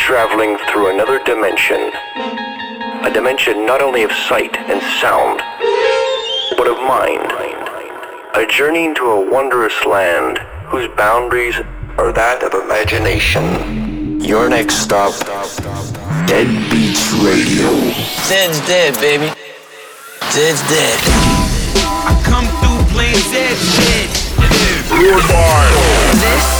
traveling through another dimension. A dimension not only of sight and sound, but of mind. A journey into a wondrous land whose boundaries are that of imagination. Your next stop, Dead Beats Radio. Dead's dead, baby. Dead's dead. I come through playing Zed's dead. This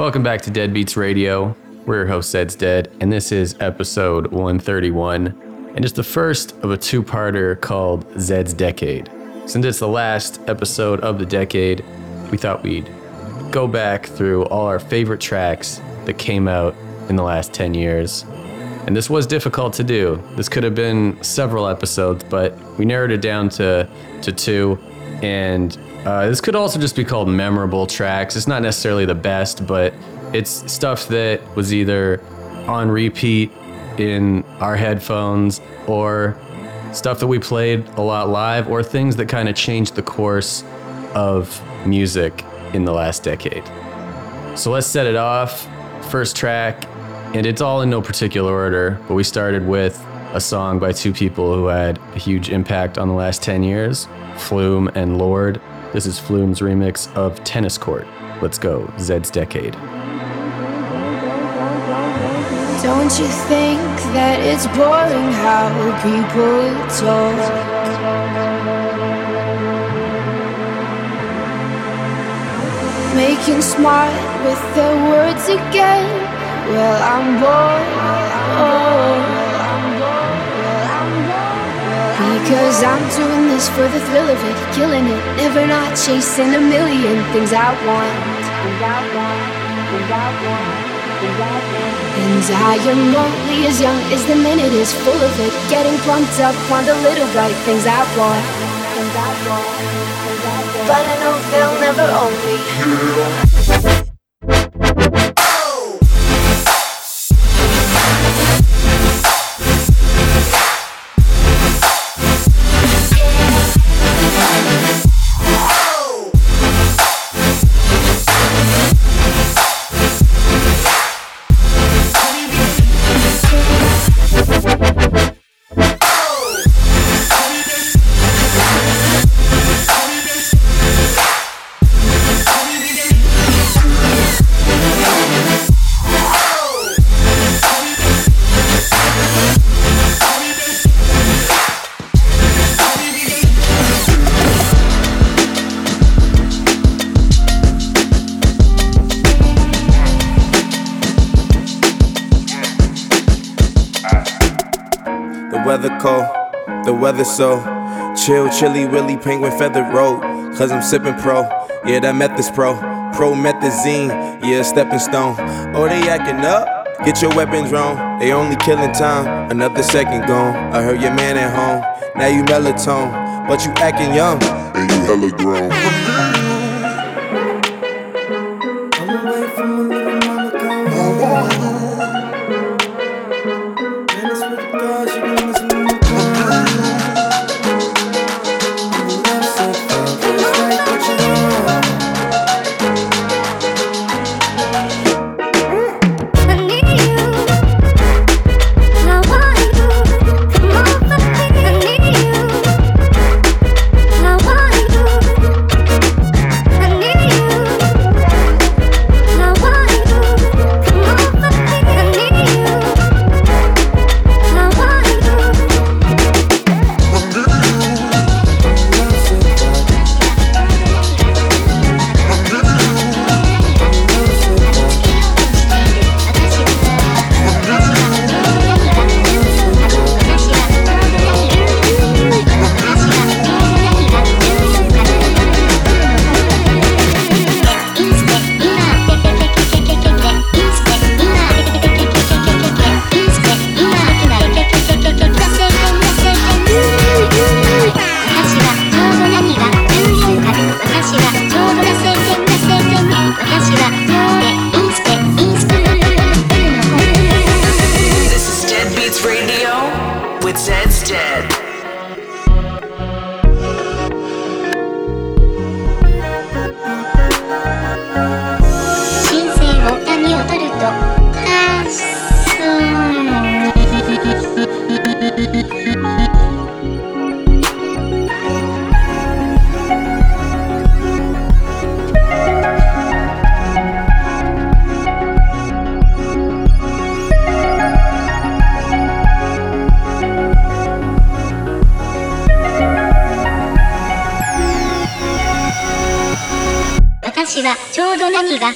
Welcome back to Dead Beats Radio. We're your host, Zed's Dead, and this is episode 131. And it's the first of a two parter called Zed's Decade. Since it's the last episode of the decade, we thought we'd go back through all our favorite tracks that came out in the last 10 years. And this was difficult to do. This could have been several episodes, but we narrowed it down to, to two. And uh, this could also just be called memorable tracks. It's not necessarily the best, but it's stuff that was either on repeat in our headphones or stuff that we played a lot live or things that kind of changed the course of music in the last decade. So let's set it off. First track, and it's all in no particular order, but we started with a song by two people who had a huge impact on the last 10 years Flume and Lorde. This is Flume's remix of Tennis Court. Let's go, Zed's Decade. Don't you think that it's boring how people talk? Making smart with their words again. Well, I'm bored. Because I'm doing this for the thrill of it, killing it, never not chasing a million things I want. And I am only as young as the minute is full of it. Getting pumped up on the little want. Things I want. But I know they'll never own me. Chill, chilly, willy, penguin feathered road. Cause I'm sipping pro, yeah, that meth is pro. Promethazine, yeah, stepping stone. Oh, they acting up? Get your weapons wrong. They only killing time, another second gone. I heard your man at home, now you melatonin, but you acting young. and you hella grown. の波が、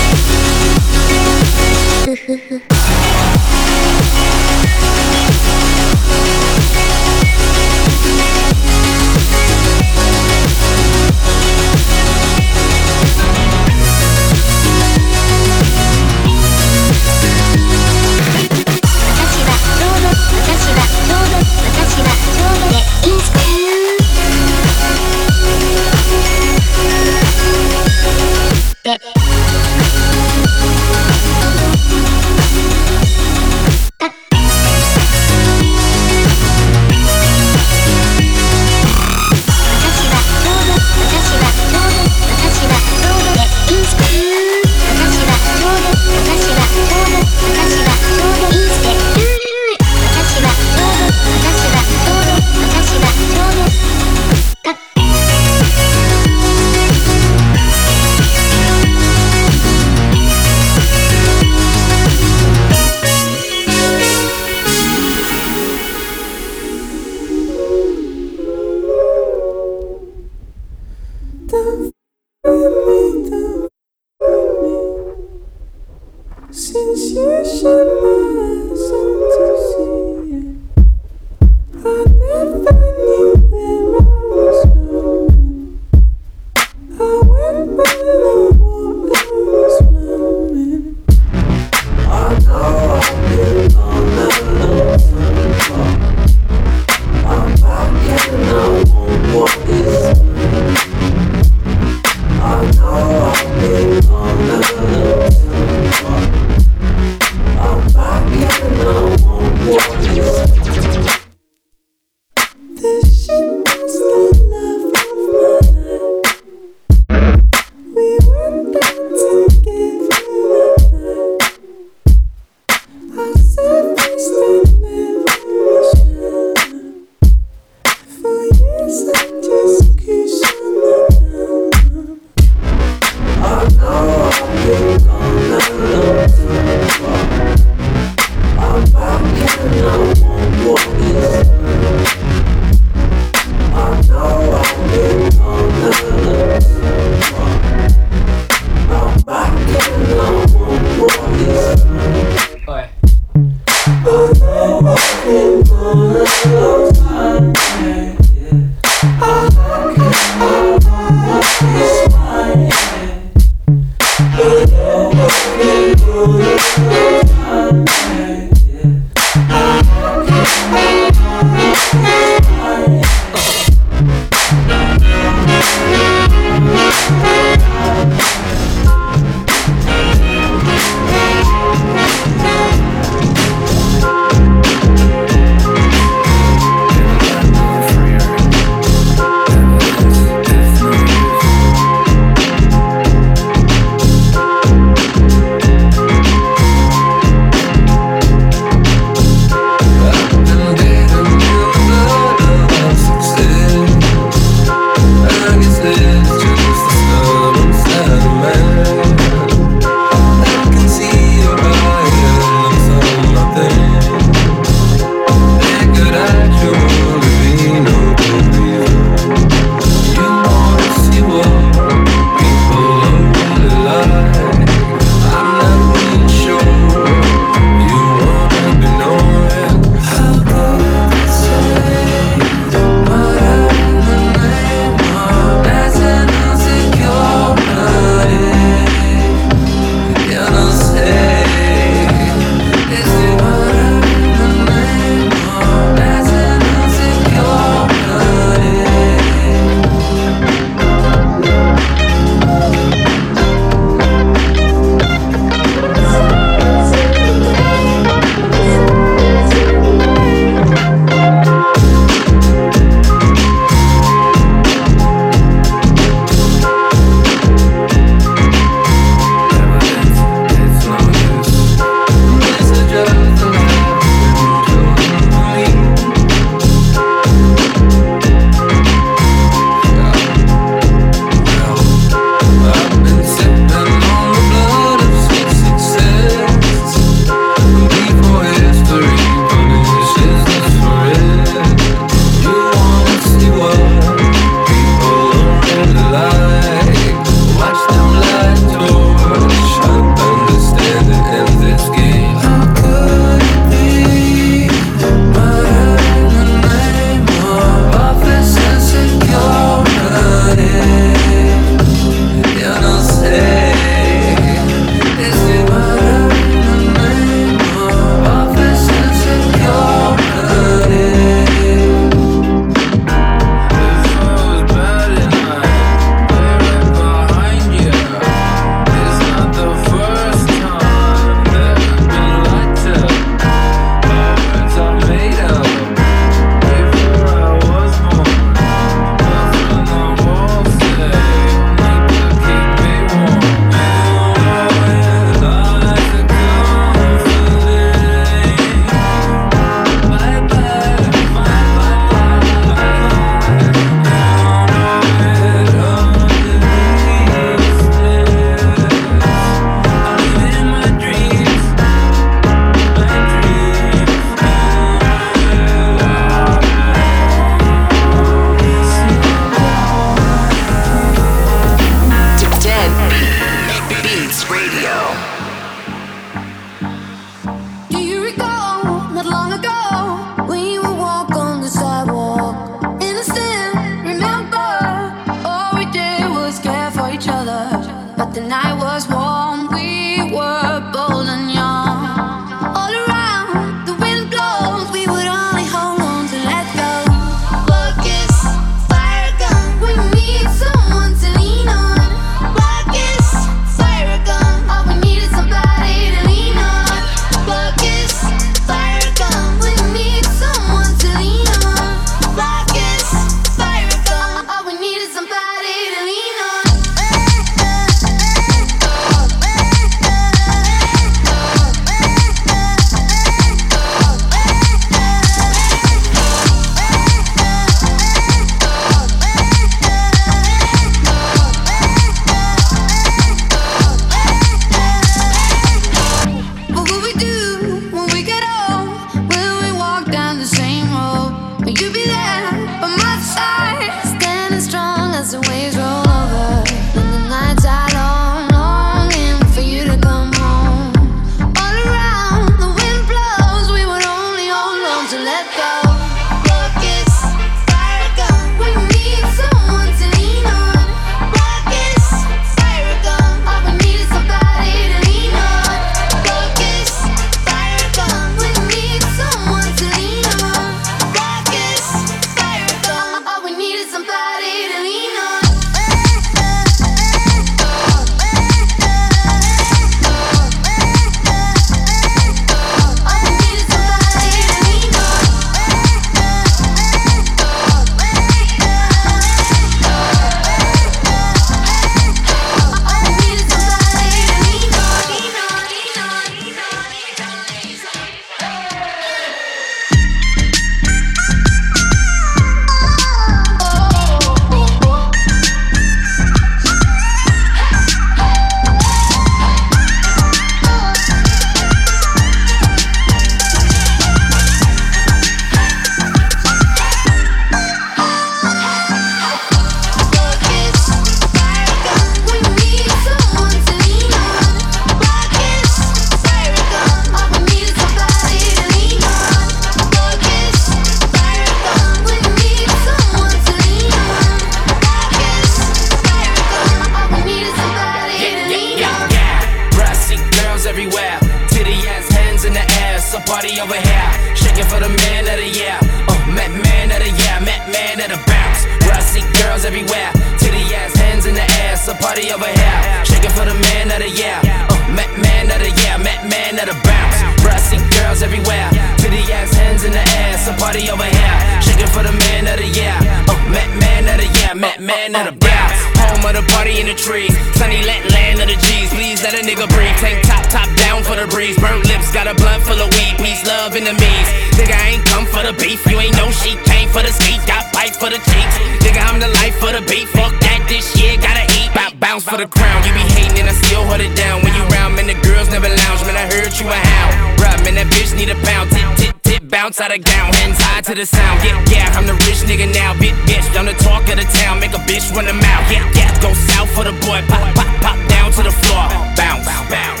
Shorty over here, shaking for the man of the year. Oh, uh, Met man of the year, Met man of the bounce. Where I see girls everywhere, titty ass, hands in the ass. So party over here, shaking for the man of the year. Oh, uh, Met man of the year, Met man of the bounce. Bruh, see girls everywhere. Pity ass hands in the air. Somebody over here. Shaking for the man of the year. Oh, uh, Matt man of the year. Matt man of the brows. Home of the party in the trees. Sunny land, land of the G's. Please let a nigga breathe. Tank top, top down for the breeze. Burnt lips, got a blunt full of weed. Peace, love, enemies. Nigga, I ain't come for the beef. You ain't know she came for the ski. Got bite for the cheeks. Nigga, I'm the life for the beef. Fuck that, this year gotta eat. Bout bounce for the crown. You be hating and I still hold it down. When you round, man, the girls never lounge. Man, I heard you a hound. Bruh, man, that bitch need a pound. Tit, tit, tit, bounce out of gown. Hands high to the sound. Yeah, yeah, I'm the rich nigga now. Big bitch, I'm the talk of the town. Make a bitch run the mouth. Yeah, yeah, go south for the boy. Pop, pop, pop down to the floor. Bounce, bounce.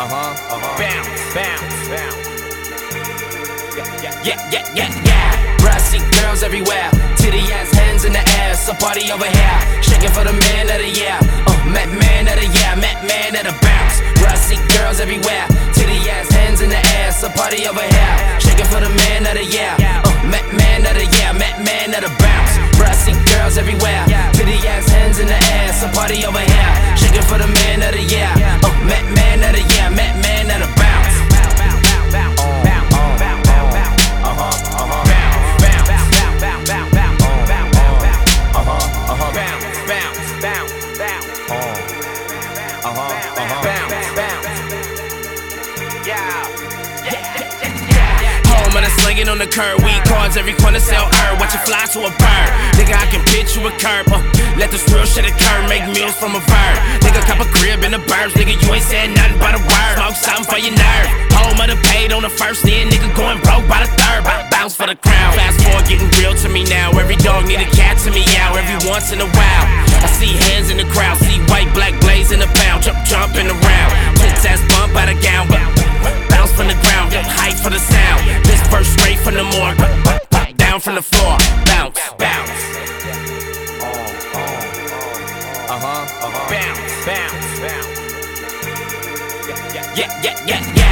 Uh huh, uh huh. Bounce, bounce, bounce. Yeah, yeah, yeah, yeah, yeah. See girls everywhere. Titty ass hands in the air. So party over here. Shaking for the man of the year. Oh, Met man of the year. Met man of the bounce. See girls everywhere. Titty ass hands in the air. So party over here. Shaking for the man of the year. Oh, Met man of the year. Met man of the bounce. See girls everywhere. Titty ass hands in the air. So party over here. Shaking for the man of the year. Oh, Met man of the year. Met man of the bounce. Slinging on the curb, weed cards every corner sell herb. Watch it fly to a bird. Nigga, I can pitch you a curb. Uh, let this real shit occur, make meals from a verb. Nigga, cop a crib in the burbs. Nigga, you ain't said nothing but a word. Smoke something for your nerve. Home of the paid on the first, then nigga going broke by the third. Bout bounce for the crown. Fast forward, getting real to me now. Every dog need a cat to me out every once in a while. I see hands in the crowd, see white, black blaze in the pound, jump, jumping around. Tits ass bump out of gown, but bounce from the ground, get hype for the sound. This verse straight from the morgue, down from the floor, bounce, bounce. Uh huh, uh huh. Bounce, bounce, bounce. Yeah, yeah, yeah, yeah.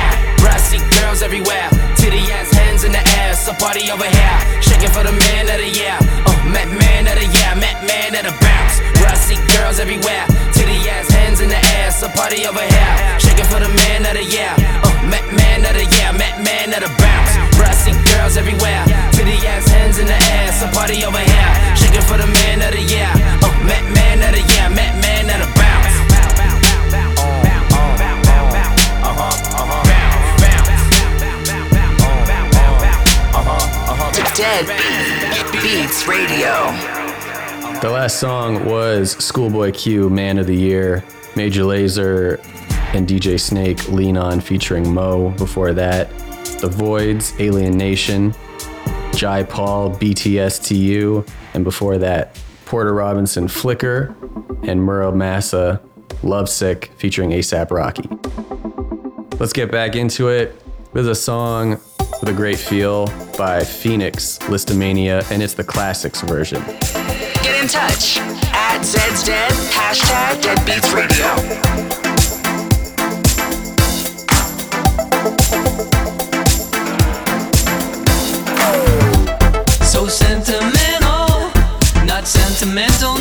See girls everywhere. Titty ass hands in the air. So party over here. Shaking for the man of the year. Oh, Met man of the year. Met man of the bounce. See girls everywhere. Titty ass hands in the air. So party over here. Shaking for the man of the year. Oh, Met man of the year. Met man of the bounce. See girls everywhere. Titty ass hands in the air. So party over here. Shaking for the man of the year. Oh, Met man of the year. Met man of the bounce. Dead Beats Radio. The last song was Schoolboy Q, Man of the Year, Major Lazer, and DJ Snake, Lean On featuring Mo. Before that, The Voids, Alien Nation, Jai Paul, BTSTU, and before that, Porter Robinson, Flicker, and Mura Masa, Lovesick featuring ASAP Rocky. Let's get back into it. There's a song with a great feel by Phoenix, Lisztomania, and it's the Classixx version. Get in touch at Zed's Dead, hashtag Dead Beats Radio. So sentimental, not sentimental,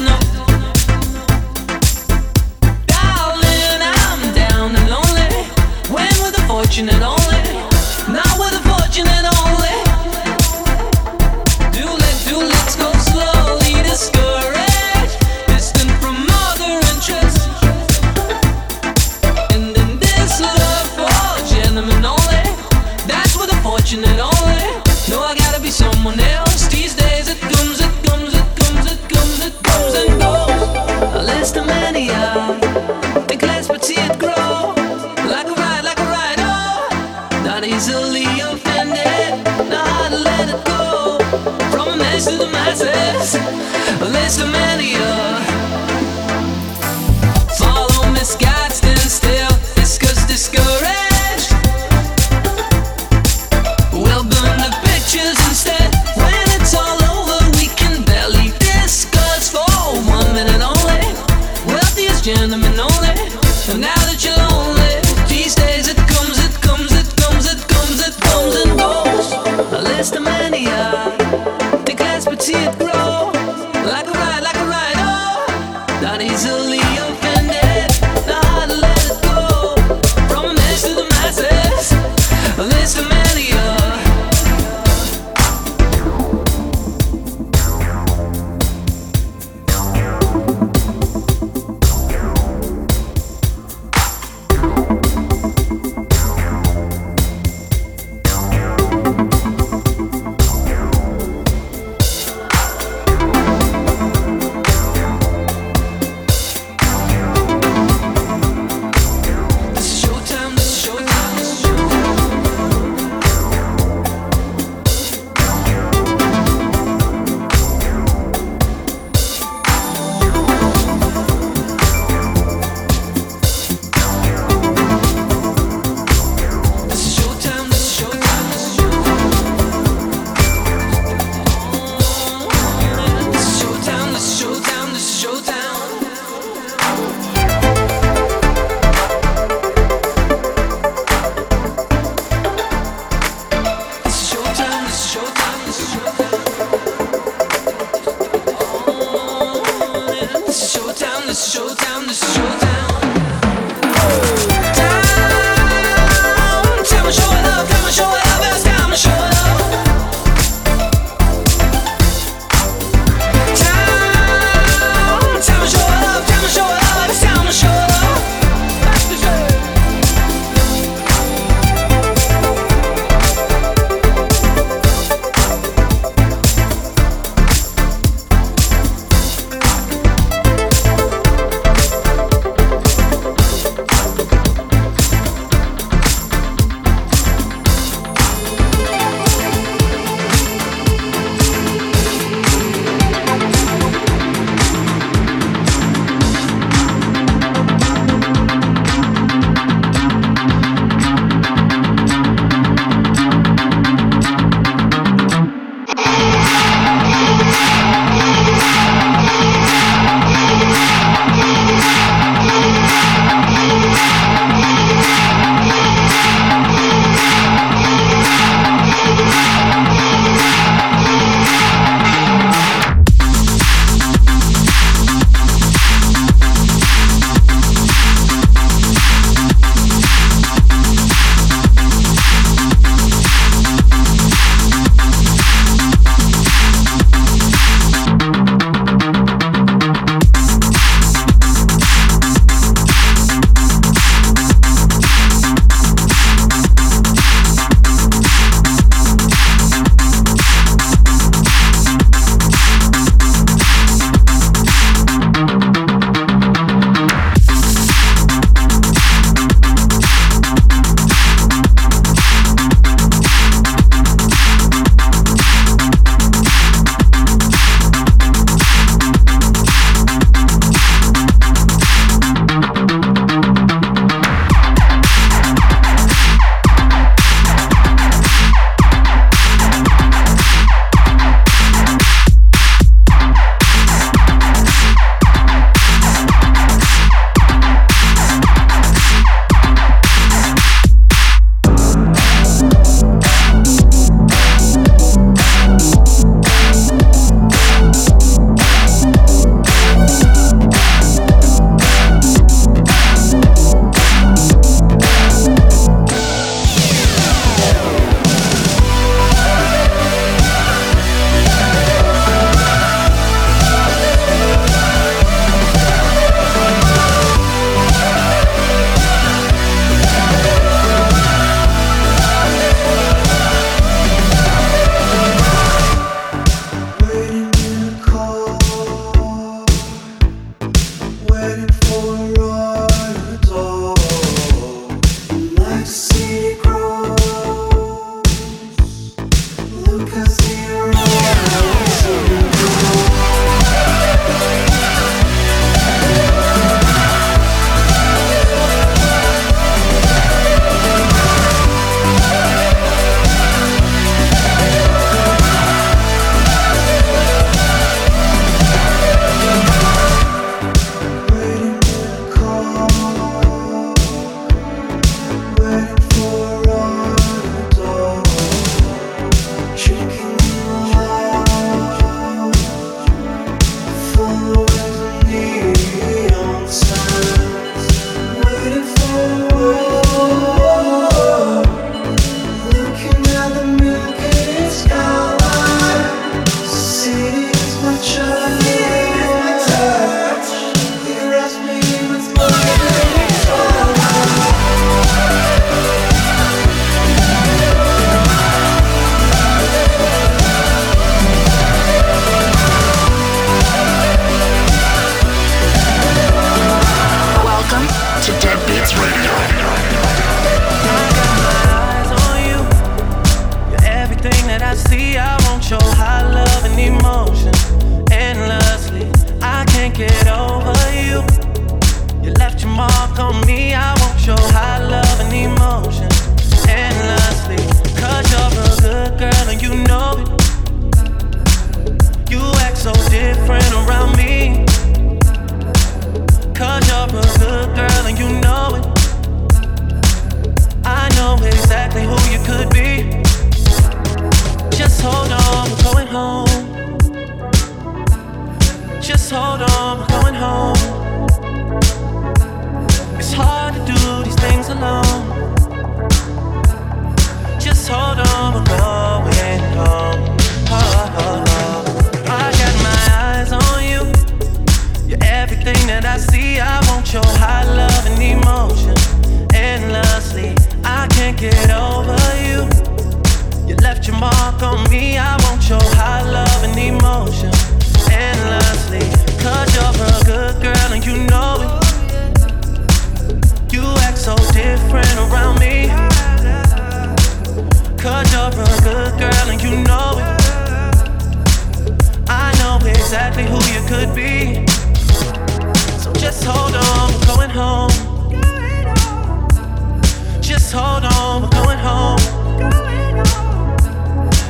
secret. you're a good girl and you know it. I know exactly who you could be. So just hold on, we're going home. Just hold on, we're going home.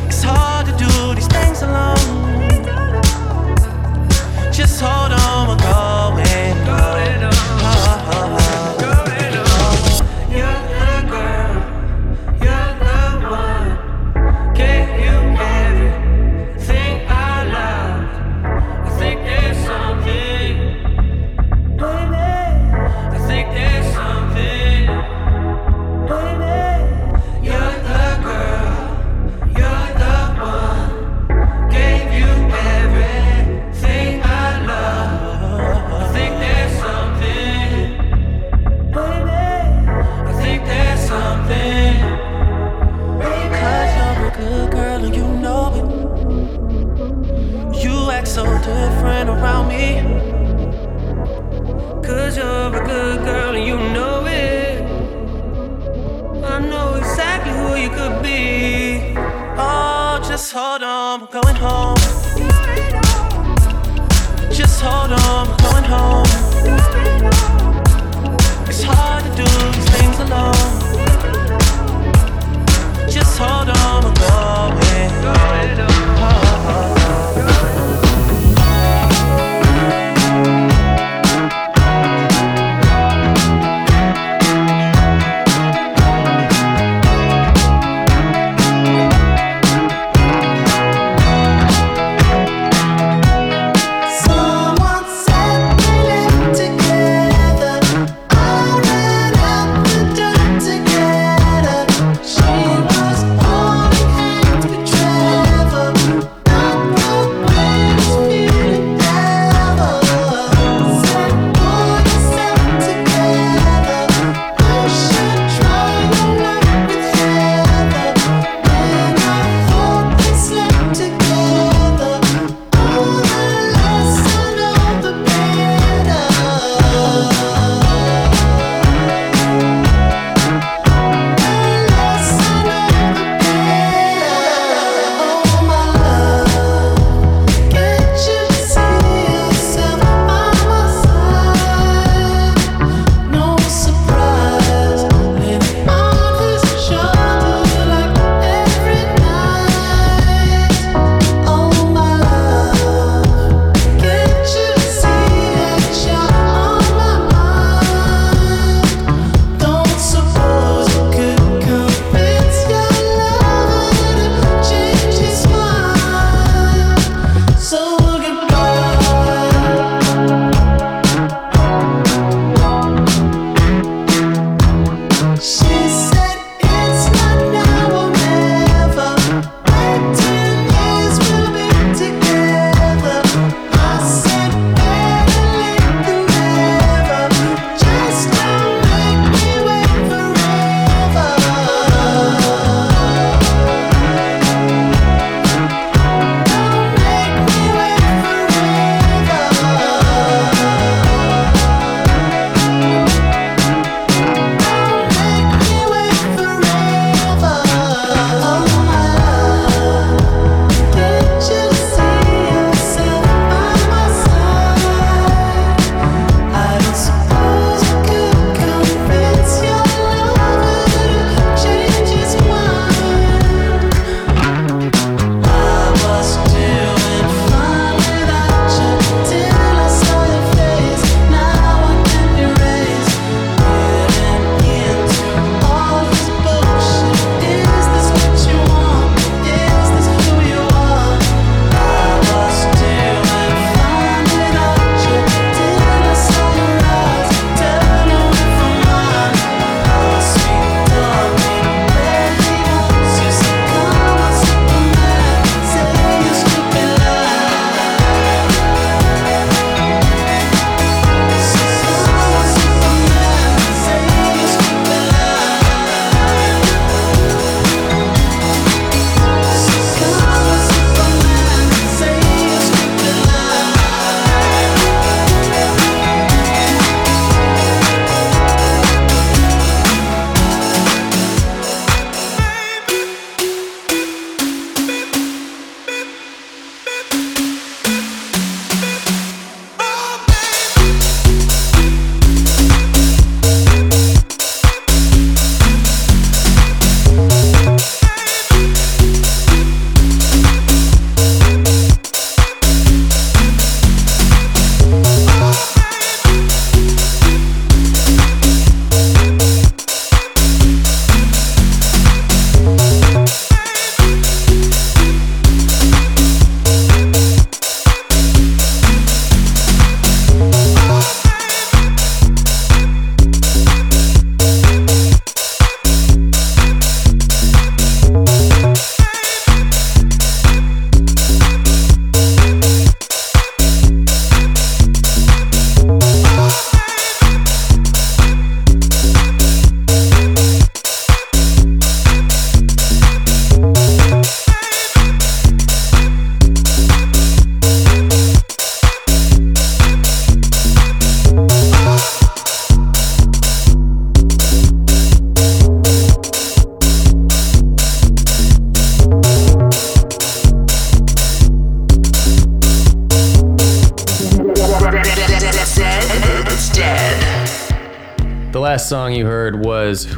It's hard to do these things alone. Just hold on, we're. Just hold on, we're going home. Just hold on, we're going home. It's hard to do these things alone. Just hold on, we're going home.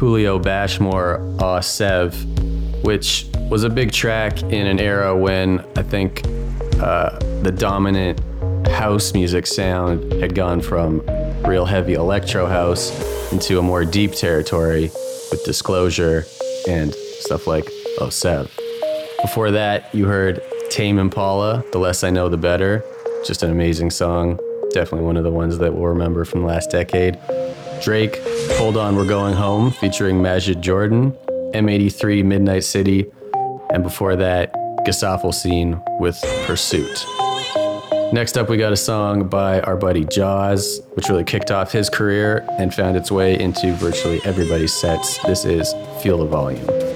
Julio Bashmore, Au Seve, which was a big track in an era when I think uh, the dominant house music sound had gone from real heavy electro house into a more deep territory with Disclosure and stuff like Oh Sev. Before that, you heard Tame Impala, The Less I Know The Better. Just an amazing song. Definitely one of the ones that we'll remember from the last decade. Drake, Hold On, We're Going Home, featuring Majid Jordan. M83, Midnight City. And before that, Gesaffelstein with Pursuit. Next up, we got a song by our buddy Jauz, which really kicked off his career and found its way into virtually everybody's sets. This is Feel the Volume.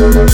Some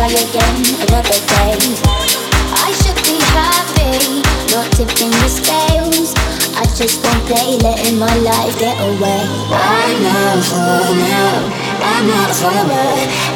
try again another day. I should be happy, not tipping won't letting my life get away. I know for now. I'm not a follower.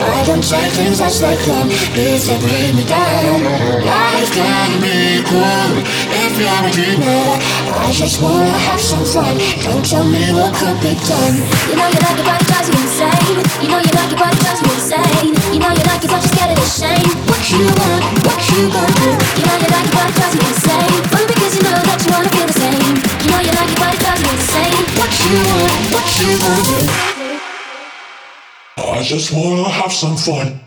I don't take things as they come. Please they bring me down. Life can be cool if you're a dreamer. I just wanna have some fun. Don't tell me what could be done. You know you like it, but it drives you insane. You know you like it, but it drives you You know you like it, but you're scared of the shame. What you want, what you gonna do? You know you like it, but it drives you insane. Because you know that you wanna feel the same. You know you like it, but it drives you insane. What you want, what you gonna do? I just wanna have some fun.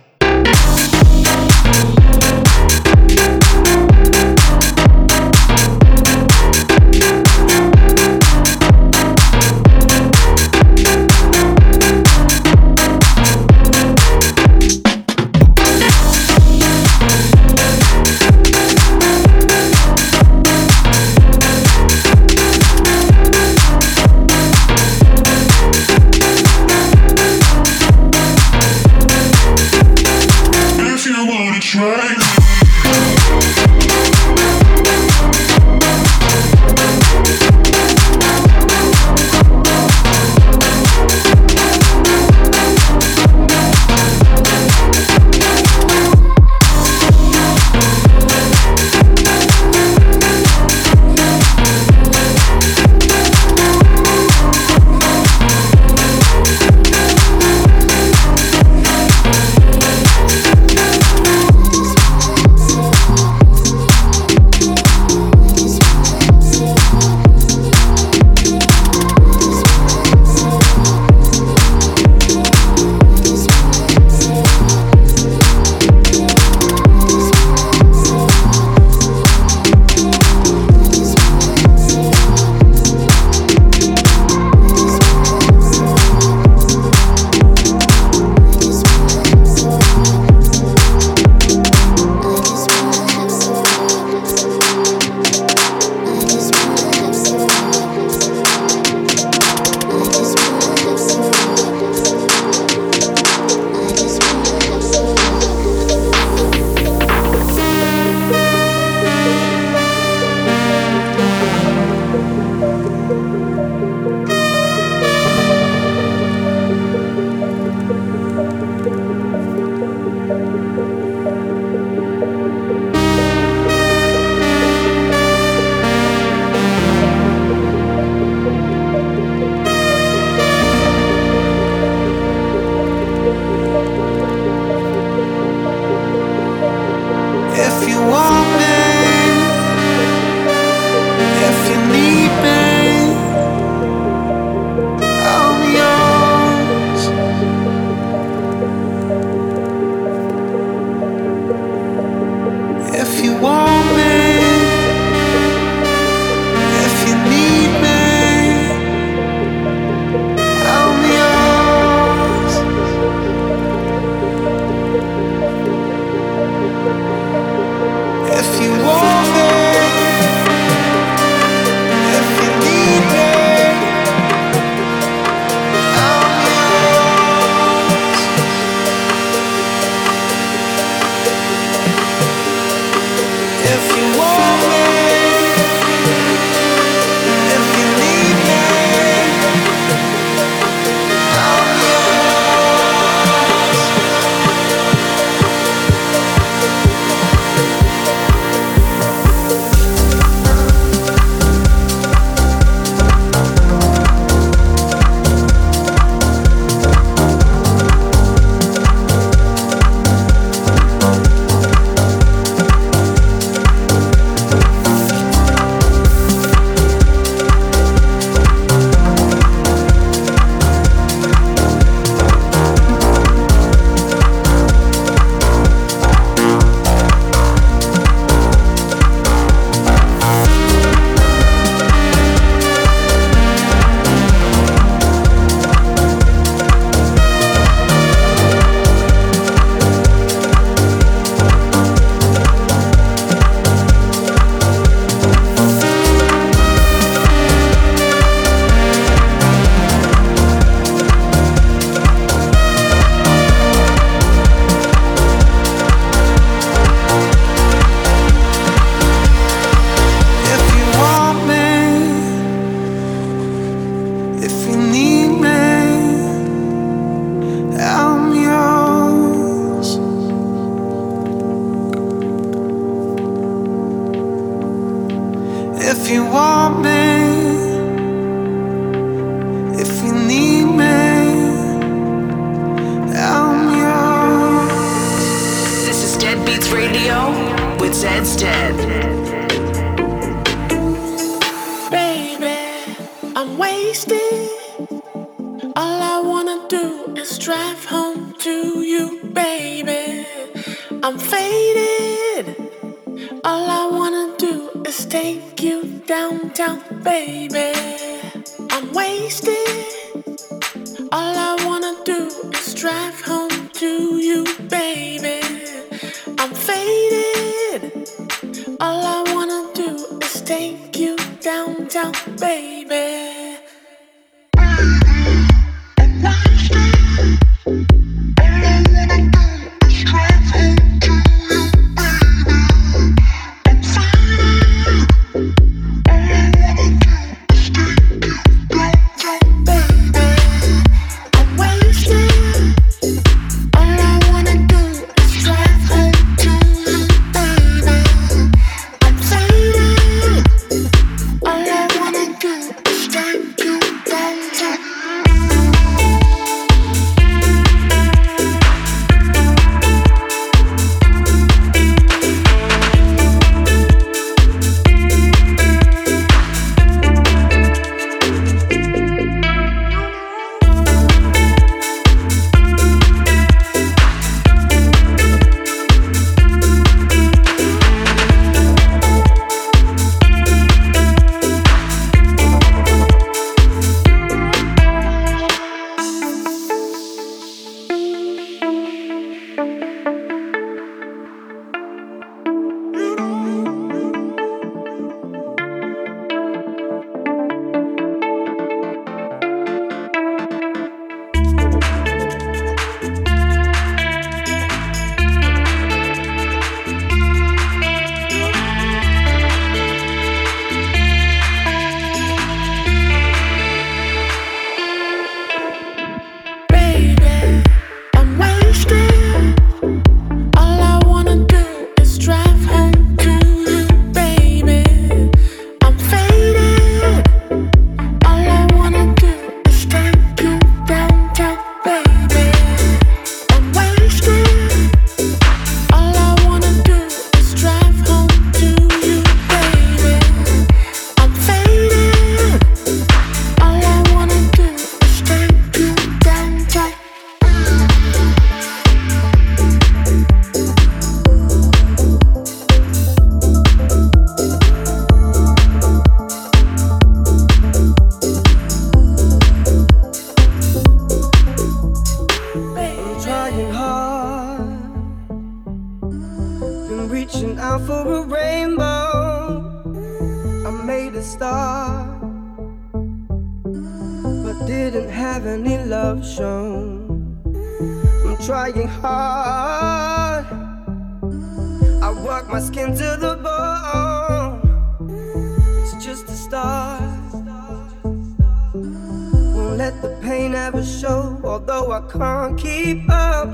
let the pain ever show, although I can't keep up.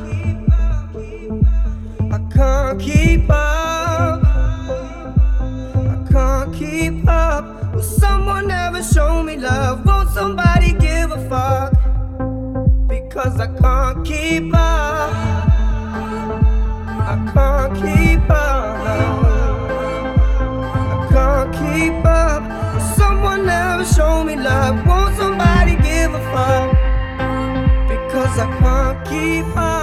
I can't keep up. I can't keep up. Will someone ever show me love? Won't somebody give a fuck? Because I can't keep up. I can't keep up. I can't keep up someone ever show me love? Won't somebody give a fuck? Because I can't keep up.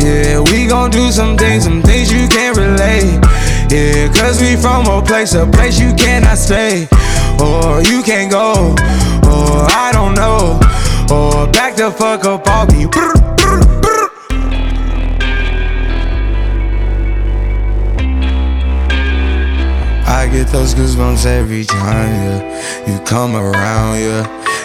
Yeah, we gon' do some things, some things you can't relate. Yeah, cause we from a place, a place you cannot stay. Or you can't go, or I don't know. Or back the fuck up, I'll be. Brr, brr, brr. I get those goosebumps every time, yeah. You come around, yeah.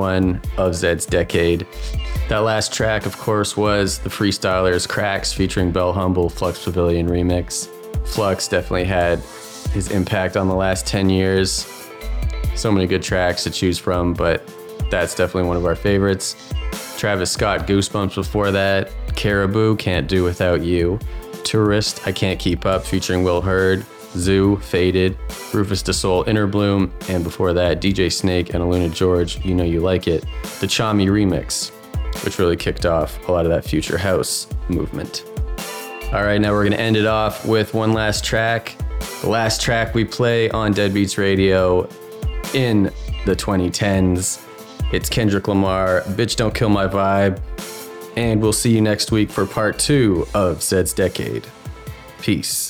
One of Zed's Decade. That last track, of course, was the Freestylers Cracks featuring Belle Humble Flux Pavilion remix. Flux definitely had his impact on the last 10 years. So many good tracks to choose from, but that's definitely one of our favorites. Travis Scott Goosebumps before that. Caribou Can't Do Without You. Tourist I Can't Keep Up featuring Will Heard. ZHU Faded. Rüfüs Du Sol Inner Bloom. And before that, DJ Snake and AlunaGeorge You Know You Like It. The Tchami remix, which really kicked off a lot of that future house movement. All right, now we're going to end it off with one last track. The last track we play on Deadbeats Radio in the 2010s. It's Kendrick Lamar, Bitch Don't Kill My Vibe. And we'll see you next week for part two of Zed's Decade. Peace.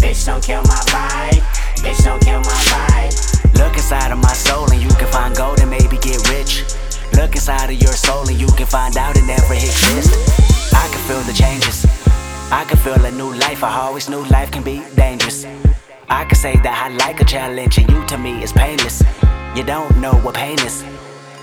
Bitch, don't kill my vibe. Bitch, don't kill my vibe. Look inside of my soul and you can find gold and maybe get rich. Look inside of your soul and you can find out it never exists. I can feel the changes. I can feel a new life. I always knew life can be dangerous. I can say that I like a challenge and you to me is painless. You don't know what pain is.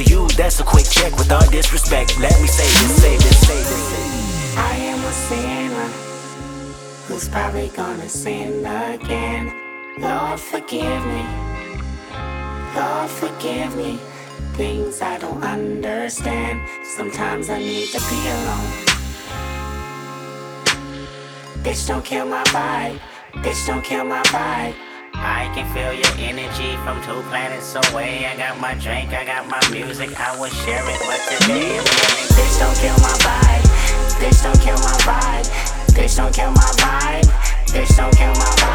To you, that's a quick check with all disrespect. Let me say this, say this, say this. I am a sinner who's probably gonna sin again. Lord, forgive me. Lord, forgive me. Things I don't understand. Sometimes I need to be alone. Bitch, don't kill my vibe. Bitch, don't kill my vibe. I can feel your energy from two planets away. I got my drink, I got my music, I would share it, but today I'm feeling Bitch, don't kill my vibe. Bitch, don't kill my vibe. Bitch, don't kill my vibe. Bitch, don't kill my vibe.